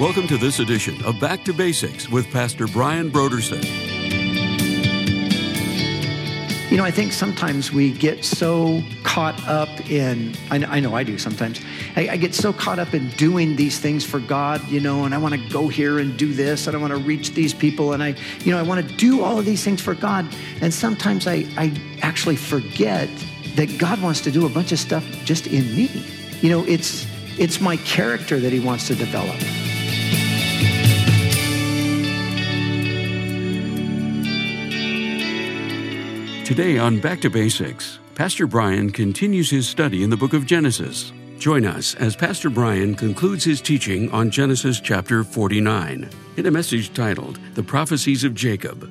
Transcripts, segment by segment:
Welcome to this edition of Back to Basics with Pastor Brian Brodersen. You know, I think sometimes we get so caught up in, I know I, know I do sometimes, I, I, get so caught up in doing these things for God, you know, and I want to go here and do this, and I want to reach these people, and I, you know, I want to do all of these things for God. And sometimes I, I actually forget that God wants to do a bunch of stuff just in me. You know, it's, it's my character that He wants to develop. Today on Back to Basics, Pastor Brian continues his study in the book of Genesis. Join us as Pastor Brian concludes his teaching on Genesis chapter 49 in a message titled The Prophecies of Jacob.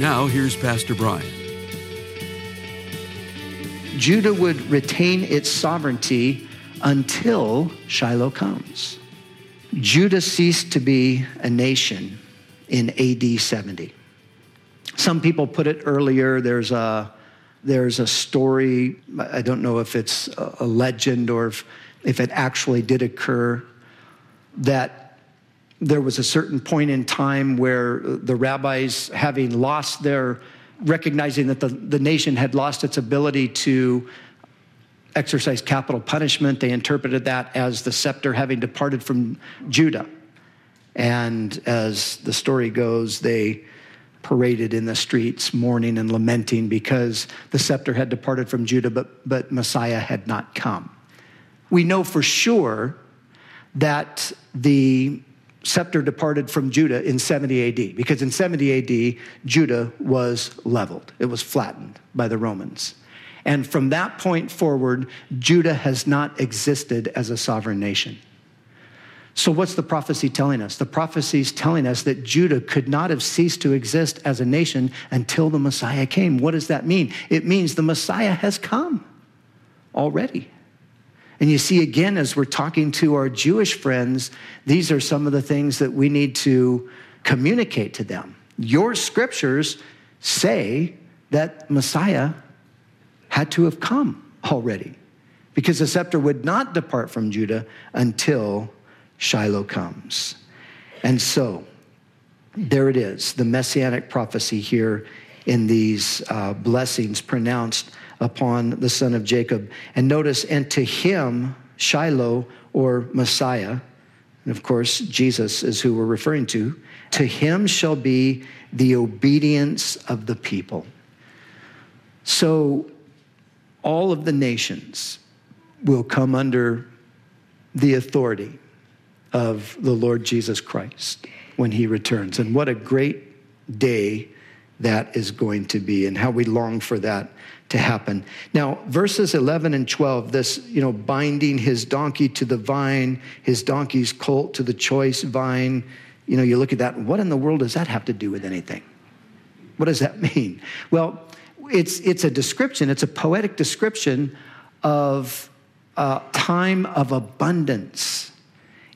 Now, here's Pastor Brian. Judah would retain its sovereignty until Shiloh comes. Judah ceased to be a nation in AD 70. Some people put it earlier. There's a, there's a story, I don't know if it's a legend or if, if it actually did occur, that there was a certain point in time where the rabbis, having lost their, recognizing that the, the nation had lost its ability to exercise capital punishment. They interpreted that as the scepter having departed from Judah. And as the story goes, they paraded in the streets mourning and lamenting because the scepter had departed from Judah, but, but Messiah had not come. We know for sure that the scepter departed from Judah in 70 AD, because in 70 AD, Judah was leveled, it was flattened by the Romans. And from that point forward, Judah has not existed as a sovereign nation. So, what's the prophecy telling us? The prophecy is telling us that Judah could not have ceased to exist as a nation until the Messiah came. What does that mean? It means the Messiah has come already. And you see, again, as we're talking to our Jewish friends, these are some of the things that we need to communicate to them. Your scriptures say that Messiah had to have come already because the scepter would not depart from Judah until Shiloh comes. And so, there it is, the messianic prophecy here in these uh, blessings pronounced upon the son of Jacob. And notice, and to him, Shiloh or Messiah, and of course, Jesus is who we're referring to, to him shall be the obedience of the people. So, all of the nations will come under the authority of the Lord Jesus Christ when he returns. And what a great day that is going to be, and how we long for that to happen. Now, verses 11 and 12, this, you know, binding his donkey to the vine, his donkey's colt to the choice vine, you know, you look at that, what in the world does that have to do with anything? What does that mean? Well, it's, it's a description, it's a poetic description of a time of abundance.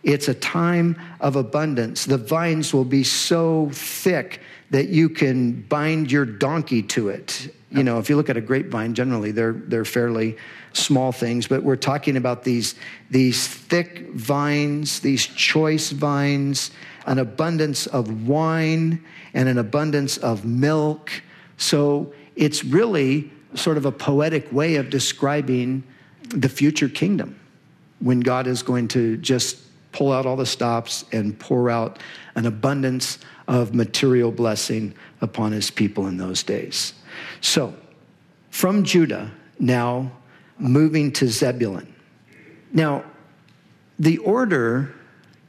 It's a time of abundance. The vines will be so thick that you can bind your donkey to it. You know, if you look at a grapevine, generally they're, they're fairly small things, but we're talking about these, these thick vines, these choice vines, an abundance of wine and an abundance of milk. So it's really sort of a poetic way of describing the future kingdom when God is going to just pull out all the stops and pour out an abundance of material blessing upon his people in those days. So, from Judah, now moving to Zebulun. Now, the order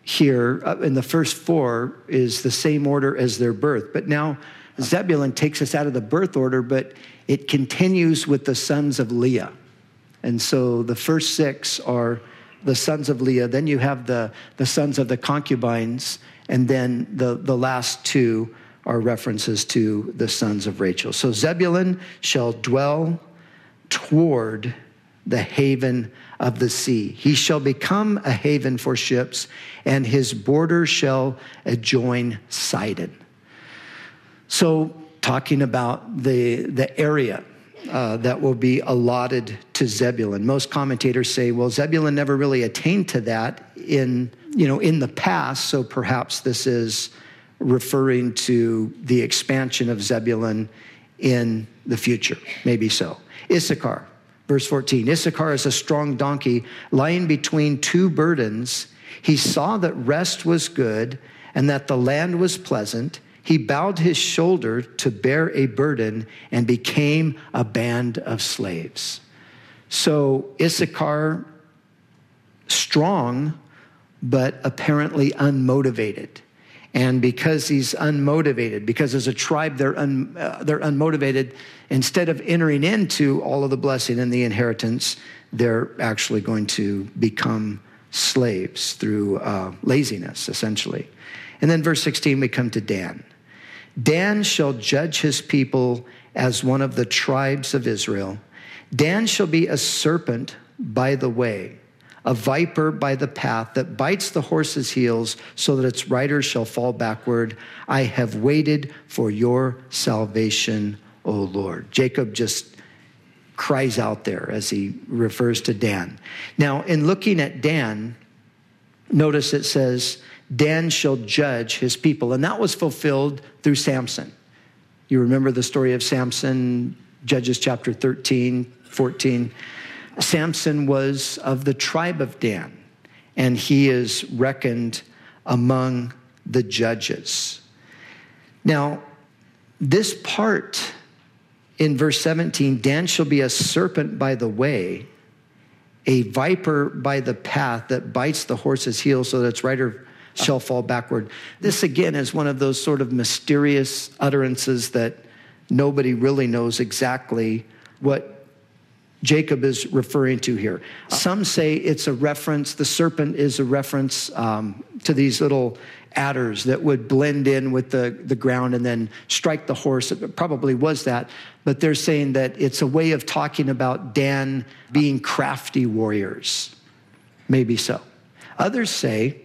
here uh, in the first four is the same order as their birth, but now Zebulun takes us out of the birth order, but it continues with the sons of Leah. And so the first six are the sons of Leah. Then you have the, the sons of the concubines. And then the, the last two are references to the sons of Rachel. So Zebulun shall dwell toward the haven of the sea. He shall become a haven for ships, and his border shall adjoin Sidon. So, talking about the, the area uh, that will be allotted to Zebulun. Most commentators say, well, Zebulun never really attained to that in, you know, in the past, so perhaps this is referring to the expansion of Zebulun in the future. Maybe so. Issachar, verse 14. Issachar is a strong donkey lying between two burdens. He saw that rest was good and that the land was pleasant he bowed his shoulder to bear a burden and became a band of slaves. So Issachar, strong, but apparently unmotivated. And because he's unmotivated, because as a tribe they're, un, uh, they're unmotivated, instead of entering into all of the blessing and the inheritance, they're actually going to become slaves through uh, laziness, essentially. And then verse 16, we come to Dan. Dan shall judge his people as one of the tribes of Israel. Dan shall be a serpent by the way, a viper by the path that bites the horse's heels so that its rider shall fall backward. I have waited for your salvation, O Lord. Jacob just cries out there as he refers to Dan. Now, in looking at Dan, notice it says, Dan shall judge his people. And that was fulfilled through Samson. You remember the story of Samson, Judges chapter 13, 14. Samson was of the tribe of Dan, and he is reckoned among the judges. Now, this part in verse 17 Dan shall be a serpent by the way, a viper by the path that bites the horse's heel so that its rider shall fall backward. This again is one of those sort of mysterious utterances that nobody really knows exactly what Jacob is referring to here. Some say it's a reference, the serpent is a reference um, to these little adders that would blend in with the, the ground and then strike the horse. It probably was that. But they're saying that it's a way of talking about Dan being crafty warriors. Maybe so. Others say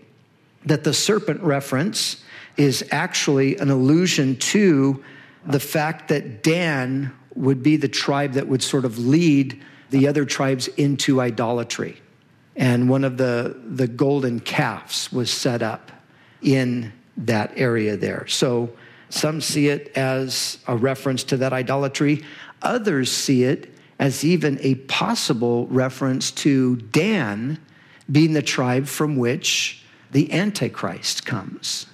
that the serpent reference is actually an allusion to the fact that Dan would be the tribe that would sort of lead the other tribes into idolatry. And one of the, the golden calves was set up in that area there. So some see it as a reference to that idolatry, others see it as even a possible reference to Dan being the tribe from which the Antichrist comes.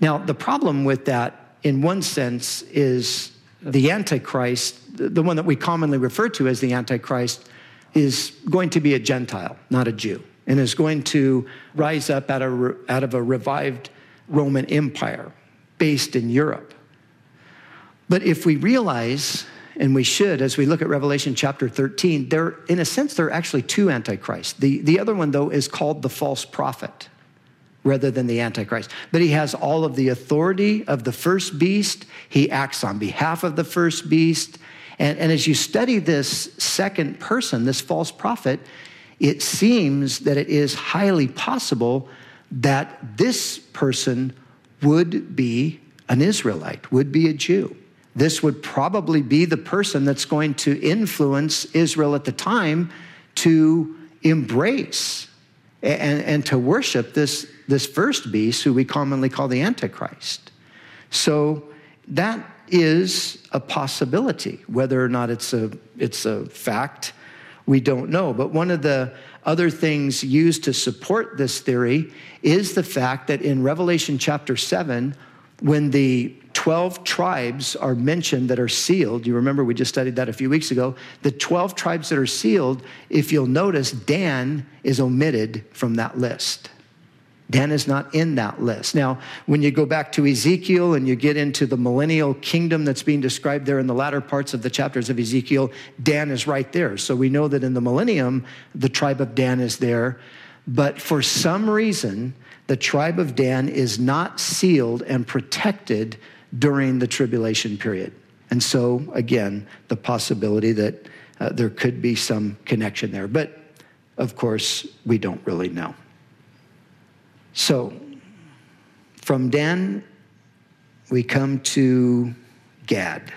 Now, the problem with that, in one sense, is the Antichrist, the one that we commonly refer to as the Antichrist, is going to be a Gentile, not a Jew, and is going to rise up out of, out of a revived Roman Empire based in Europe. But if we realize, and we should, as we look at Revelation chapter 13, there, in a sense, there are actually two antichrists. The, the other one, though, is called the false prophet rather than the Antichrist. But he has all of the authority of the first beast. He acts on behalf of the first beast. And, and as you study this second person, this false prophet, it seems that it is highly possible that this person would be an Israelite, would be a Jew. This would probably be the person that's going to influence Israel at the time to embrace and, and to worship this, this first beast, who we commonly call the Antichrist. So that is a possibility. Whether or not it's a, it's a fact, we don't know. But one of the other things used to support this theory is the fact that in Revelation chapter 7, when the 12 tribes are mentioned that are sealed. You remember we just studied that a few weeks ago. The 12 tribes that are sealed, if you'll notice, Dan is omitted from that list. Dan is not in that list. Now, when you go back to Ezekiel and you get into the millennial kingdom that's being described there in the latter parts of the chapters of Ezekiel, Dan is right there. So we know that in the millennium, the tribe of Dan is there. But for some reason, the tribe of Dan is not sealed and protected during the tribulation period. And so, again, the possibility that uh, there could be some connection there. But of course, we don't really know. So, from Dan, we come to Gad,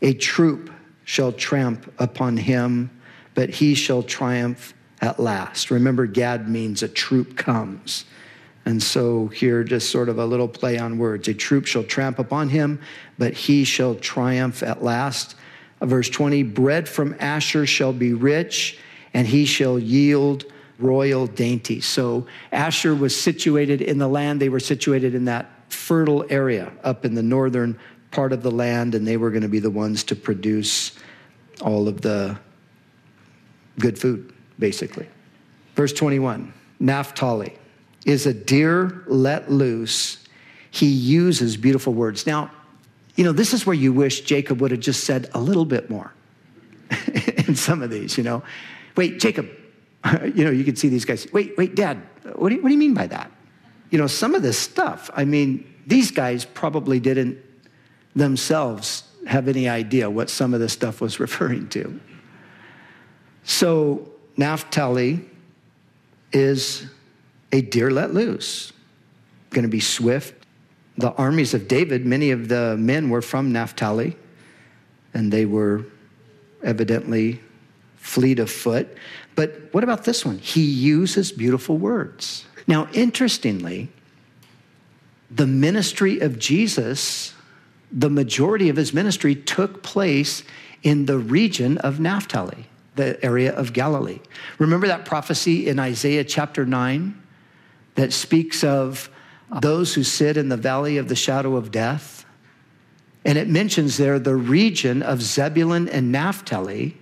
a troop shall tramp upon him, but he shall triumph at last. Remember, Gad means a troop comes. And so here, just sort of a little play on words. A troop shall tramp upon him, but he shall triumph at last. Uh, verse 20 Bread from Asher shall be rich, and he shall yield royal dainties. So Asher was situated in the land, they were situated in that fertile area up in the northern part of the land, and they were going to be the ones to produce all of the good food, basically. Verse 21 Naphtali is a deer let loose. He uses beautiful words. Now, you know, this is where you wish Jacob would have just said a little bit more in some of these, you know. Wait, Jacob, you know, you can see these guys. Wait, wait, Dad, what do, you, what do you mean by that? You know, some of this stuff, I mean, these guys probably didn't themselves have any idea what some of this stuff was referring to. So, Naphtali is a deer let loose, going to be swift. The armies of David, many of the men were from Naphtali, and they were evidently fleet of foot. But what about this one? He uses beautiful words. Now, interestingly, the ministry of Jesus, the majority of his ministry took place in the region of Naphtali, the area of Galilee. Remember that prophecy in Isaiah chapter 9 that speaks of those who sit in the valley of the shadow of death? And it mentions there the region of Zebulun and Naphtali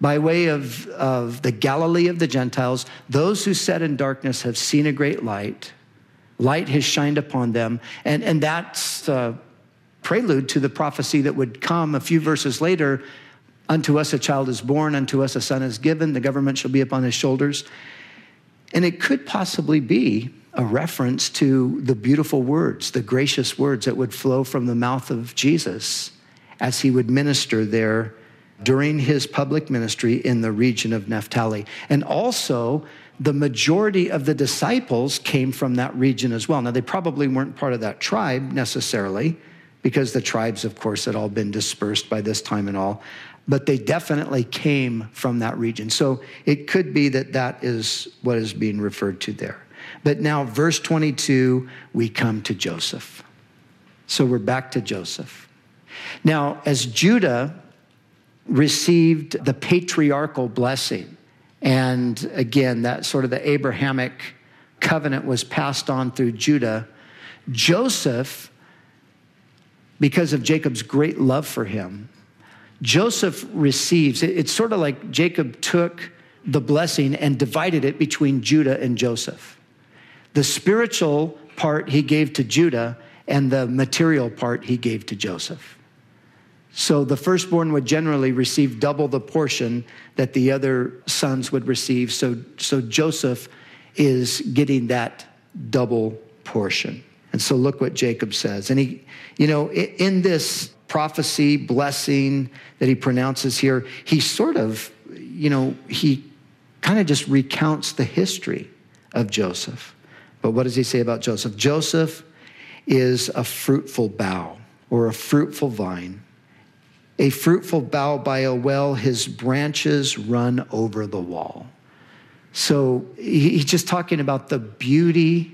by way of, of the Galilee of the Gentiles. Those who sat in darkness have seen a great light. Light has shined upon them. And, and that's a prelude to the prophecy that would come a few verses later. Unto us a child is born, unto us a son is given, the government shall be upon his shoulders. And it could possibly be a reference to the beautiful words, the gracious words that would flow from the mouth of Jesus as he would minister there during his public ministry in the region of Naphtali. And also, the majority of the disciples came from that region as well. Now, they probably weren't part of that tribe necessarily, because the tribes, of course, had all been dispersed by this time and all, but they definitely came from that region. So it could be that that is what is being referred to there. But now, verse 22, we come to Joseph. So we're back to Joseph. Now, as Judah received the patriarchal blessing, and again, that sort of the Abrahamic covenant was passed on through Judah. Joseph, because of Jacob's great love for him, Joseph receives, it's sort of like Jacob took the blessing and divided it between Judah and Joseph. The spiritual part he gave to Judah, and the material part he gave to Joseph. So the firstborn would generally receive double the portion that the other sons would receive. So, so Joseph is getting that double portion. And so look what Jacob says. And he, you know, in this prophecy, blessing that he pronounces here, he sort of, you know, he kind of just recounts the history of Joseph. But what does he say about Joseph? Joseph is a fruitful bough or a fruitful vine a fruitful bough by a well, his branches run over the wall. So he's just talking about the beauty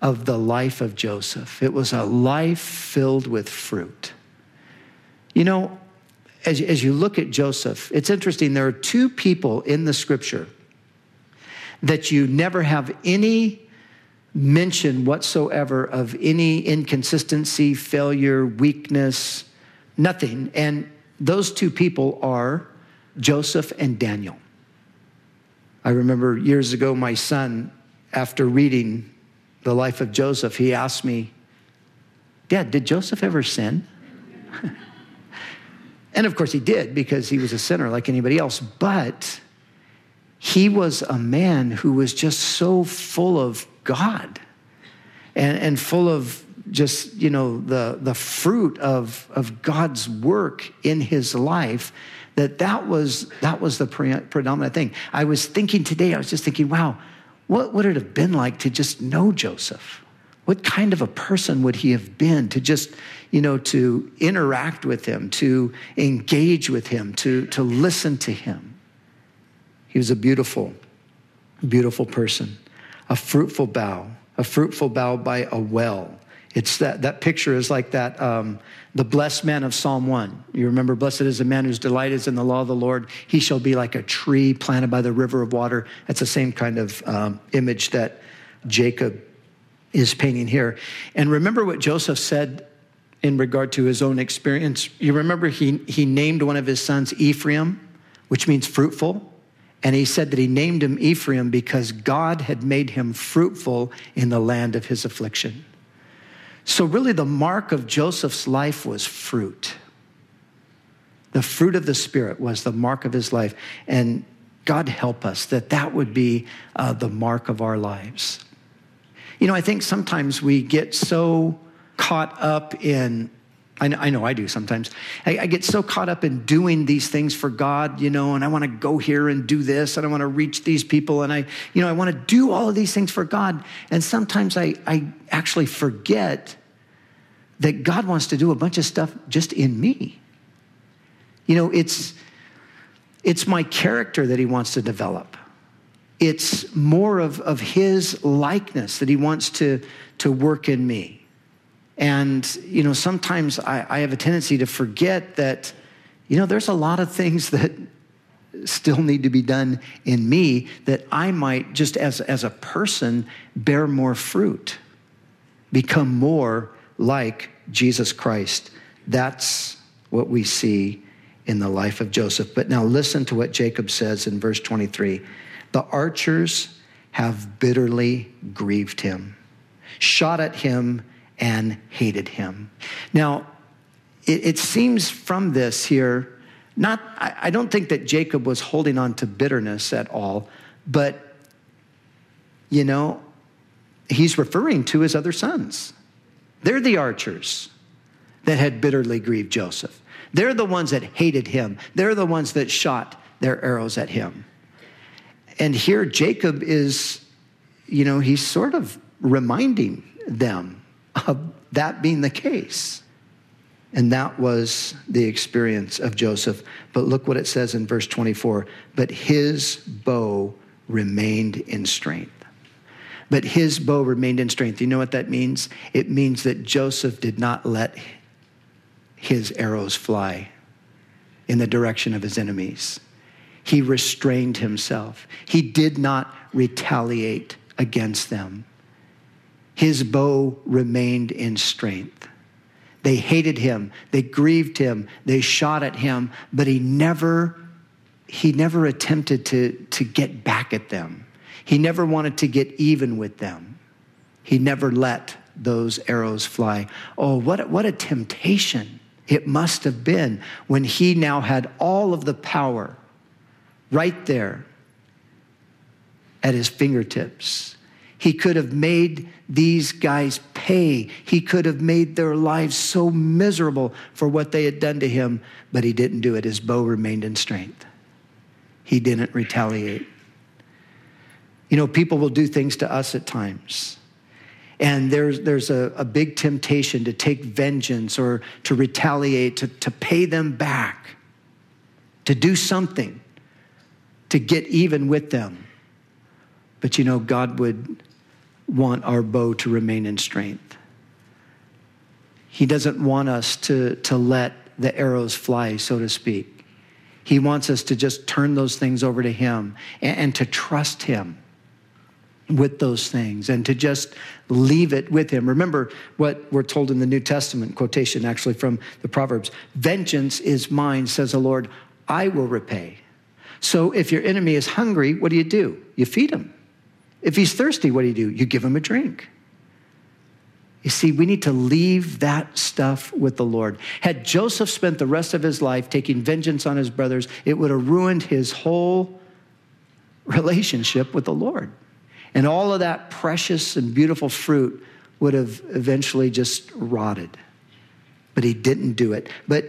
of the life of Joseph. It was a life filled with fruit. You know, as, as you look at Joseph, it's interesting. There are two people in the scripture that you never have any mention whatsoever of any inconsistency, failure, weakness, nothing. And those two people are Joseph and Daniel. I remember years ago, my son, after reading the life of Joseph, he asked me, Dad, did Joseph ever sin? and of course he did because he was a sinner like anybody else. But he was a man who was just so full of God and, and full of just, you know, the, the fruit of, of God's work in his life, that that was, that was the pre- predominant thing. I was thinking today, I was just thinking, wow, what would it have been like to just know Joseph? What kind of a person would he have been to just, you know, to interact with him, to engage with him, to, to listen to him? He was a beautiful, beautiful person, a fruitful bough, a fruitful bough by a well. It's that, that picture is like that, um, the blessed man of Psalm 1. You remember, blessed is the man whose delight is in the law of the Lord. He shall be like a tree planted by the river of water. That's the same kind of um, image that Jacob is painting here. And remember what Joseph said in regard to his own experience. You remember he, he named one of his sons Ephraim, which means fruitful. And he said that he named him Ephraim because God had made him fruitful in the land of his affliction. So, really, the mark of Joseph's life was fruit. The fruit of the Spirit was the mark of his life. And God help us that that would be uh, the mark of our lives. You know, I think sometimes we get so caught up in, I know I, do sometimes. I, get so caught up in doing these things for God, you know, and I want to go here and do this, and I want to reach these people, and I, you know, I want to do all of these things for God. And sometimes I, I actually forget that God wants to do a bunch of stuff just in me. You know, it's, it's my character that He wants to develop it's more of, of his likeness that he wants to, to work in me. And, you know, sometimes I, I have a tendency to forget that, you know, there's a lot of things that still need to be done in me that I might, just as, as a person, bear more fruit, become more like Jesus Christ. That's what we see in the life of Joseph. But now listen to what Jacob says in verse 23. The archers have bitterly grieved him, shot at him, and hated him. Now, it, it seems from this here, not, I, I don't think that Jacob was holding on to bitterness at all, but, you know, he's referring to his other sons. They're the archers that had bitterly grieved Joseph. They're the ones that hated him. They're the ones that shot their arrows at him. And here Jacob is, you know, he's sort of reminding them of that being the case. And that was the experience of Joseph. But look what it says in verse 24 but his bow remained in strength. But his bow remained in strength. You know what that means? It means that Joseph did not let his arrows fly in the direction of his enemies he restrained himself. He did not retaliate against them. His bow remained in strength. They hated him, they grieved him, they shot at him, but he never he never attempted to, to get back at them. He never wanted to get even with them. He never let those arrows fly. Oh, what what a temptation it must have been when he now had all of the power right there at his fingertips. He could have made these guys pay. He could have made their lives so miserable for what they had done to him, but he didn't do it. His bow remained in strength. He didn't retaliate. You know, people will do things to us at times. And there's, there's a, a big temptation to take vengeance or to retaliate, to, to pay them back, to do something to get even with them. But you know, God would want our bow to remain in strength. He doesn't want us to, to let the arrows fly, so to speak. He wants us to just turn those things over to Him and, and to trust Him with those things and to just leave it with Him. Remember what we're told in the New Testament quotation, actually from the Proverbs Vengeance is mine, says the Lord, I will repay. So if your enemy is hungry, what do you do? You feed him. If he's thirsty, what do you do? You give him a drink. You see, we need to leave that stuff with the Lord. Had Joseph spent the rest of his life taking vengeance on his brothers, it would have ruined his whole relationship with the Lord. And all of that precious and beautiful fruit would have eventually just rotted. But he didn't do it. But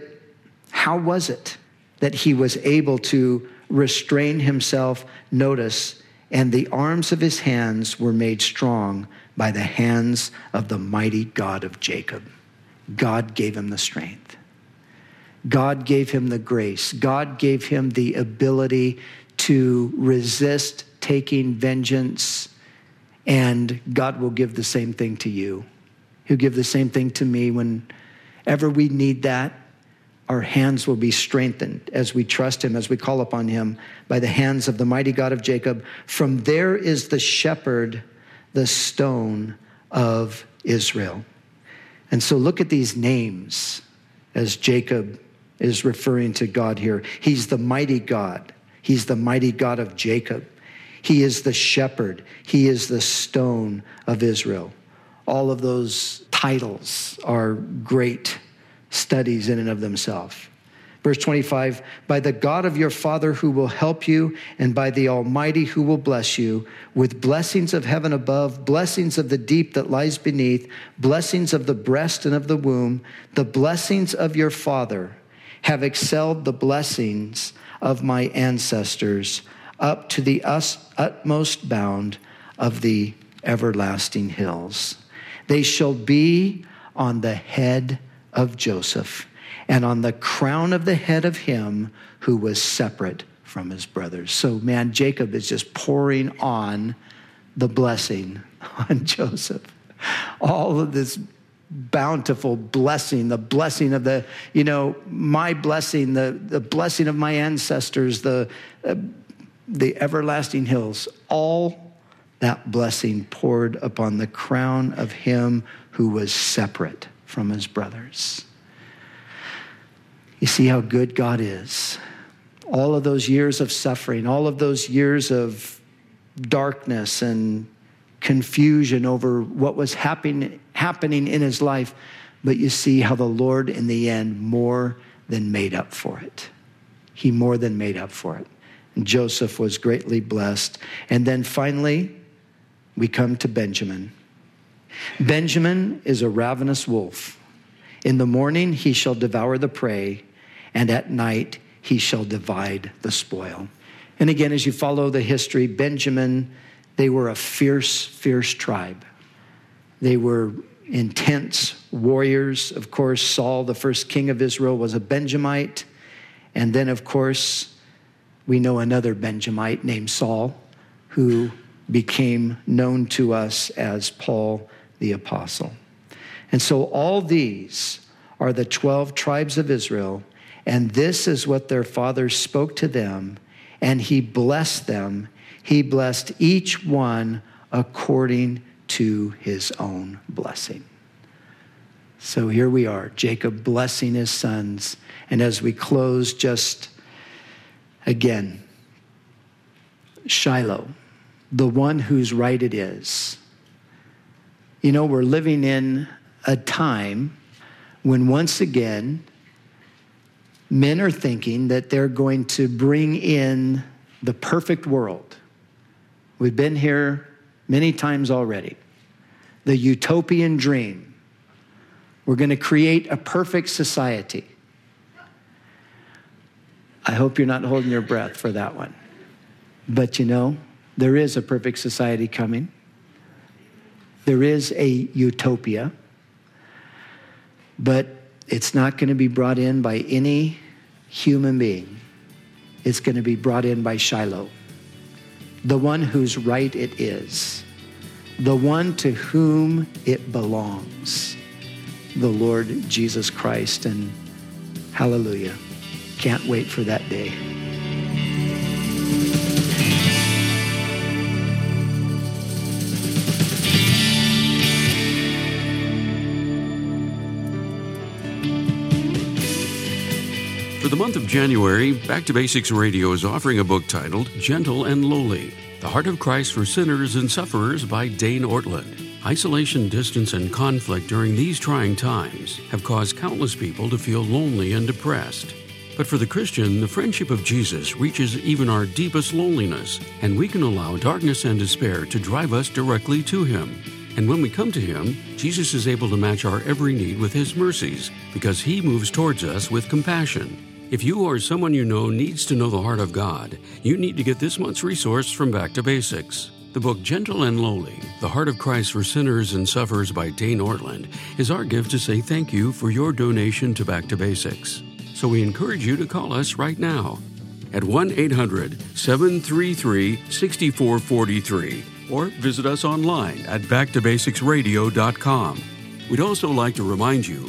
how was it that he was able to restrain himself, notice, and the arms of his hands were made strong by the hands of the mighty God of Jacob. God gave him the strength. God gave him the grace. God gave him the ability to resist taking vengeance, and God will give the same thing to you. He'll give the same thing to me whenever we need that. Our hands will be strengthened as we trust Him, as we call upon Him by the hands of the mighty God of Jacob. From there is the shepherd, the stone of Israel. And so look at these names as Jacob is referring to God here. He's the mighty God. He's the mighty God of Jacob. He is the shepherd. He is the stone of Israel. All of those titles are great studies in and of themselves. Verse 25, by the God of your Father who will help you, and by the Almighty who will bless you, with blessings of heaven above, blessings of the deep that lies beneath, blessings of the breast and of the womb, the blessings of your Father have excelled the blessings of my ancestors up to the utmost bound of the everlasting hills. They shall be on the head of Joseph and on the crown of the head of him who was separate from his brothers. So, man, Jacob is just pouring on the blessing on Joseph. All of this bountiful blessing, the blessing of the, you know, my blessing, the, the blessing of my ancestors, the, uh, the everlasting hills, all that blessing poured upon the crown of him who was separate from his brothers. You see how good God is. All of those years of suffering, all of those years of darkness and confusion over what was happening, happening in his life, but you see how the Lord, in the end, more than made up for it. He more than made up for it. And Joseph was greatly blessed. And then finally, we come to Benjamin. Benjamin is a ravenous wolf. In the morning, he shall devour the prey, and at night, he shall divide the spoil. And again, as you follow the history, Benjamin they were a fierce, fierce tribe. They were intense warriors. Of course, Saul, the first king of Israel, was a Benjamite. And then, of course, we know another Benjamite named Saul who became known to us as Paul the Apostle. And so, all these are the 12 tribes of Israel, and this is what their father spoke to them, and he blessed them he blessed each one according to his own blessing. So here we are, Jacob blessing his sons. And as we close, just again, Shiloh, the one whose right it is. You know, we're living in a time when once again, men are thinking that they're going to bring in the perfect world We've been here many times already. The utopian dream. We're going to create a perfect society. I hope you're not holding your breath for that one. But you know, there is a perfect society coming. There is a utopia. But it's not going to be brought in by any human being. It's going to be brought in by Shiloh the one whose right it is, the one to whom it belongs, the Lord Jesus Christ. And hallelujah. Can't wait for that day. The month of January, Back to Basics Radio is offering a book titled Gentle and Lowly The Heart of Christ for Sinners and Sufferers by Dane Ortlund. Isolation, distance, and conflict during these trying times have caused countless people to feel lonely and depressed. But for the Christian, the friendship of Jesus reaches even our deepest loneliness, and we can allow darkness and despair to drive us directly to Him. And when we come to Him, Jesus is able to match our every need with His mercies because He moves towards us with compassion. If you or someone you know needs to know the heart of God, you need to get this month's resource from Back to Basics. The book Gentle and Lowly The Heart of Christ for Sinners and Sufferers by Dane Ortlund is our gift to say thank you for your donation to Back to Basics. So we encourage you to call us right now at 1 800 733 6443 or visit us online at backtobasicsradio.com. We'd also like to remind you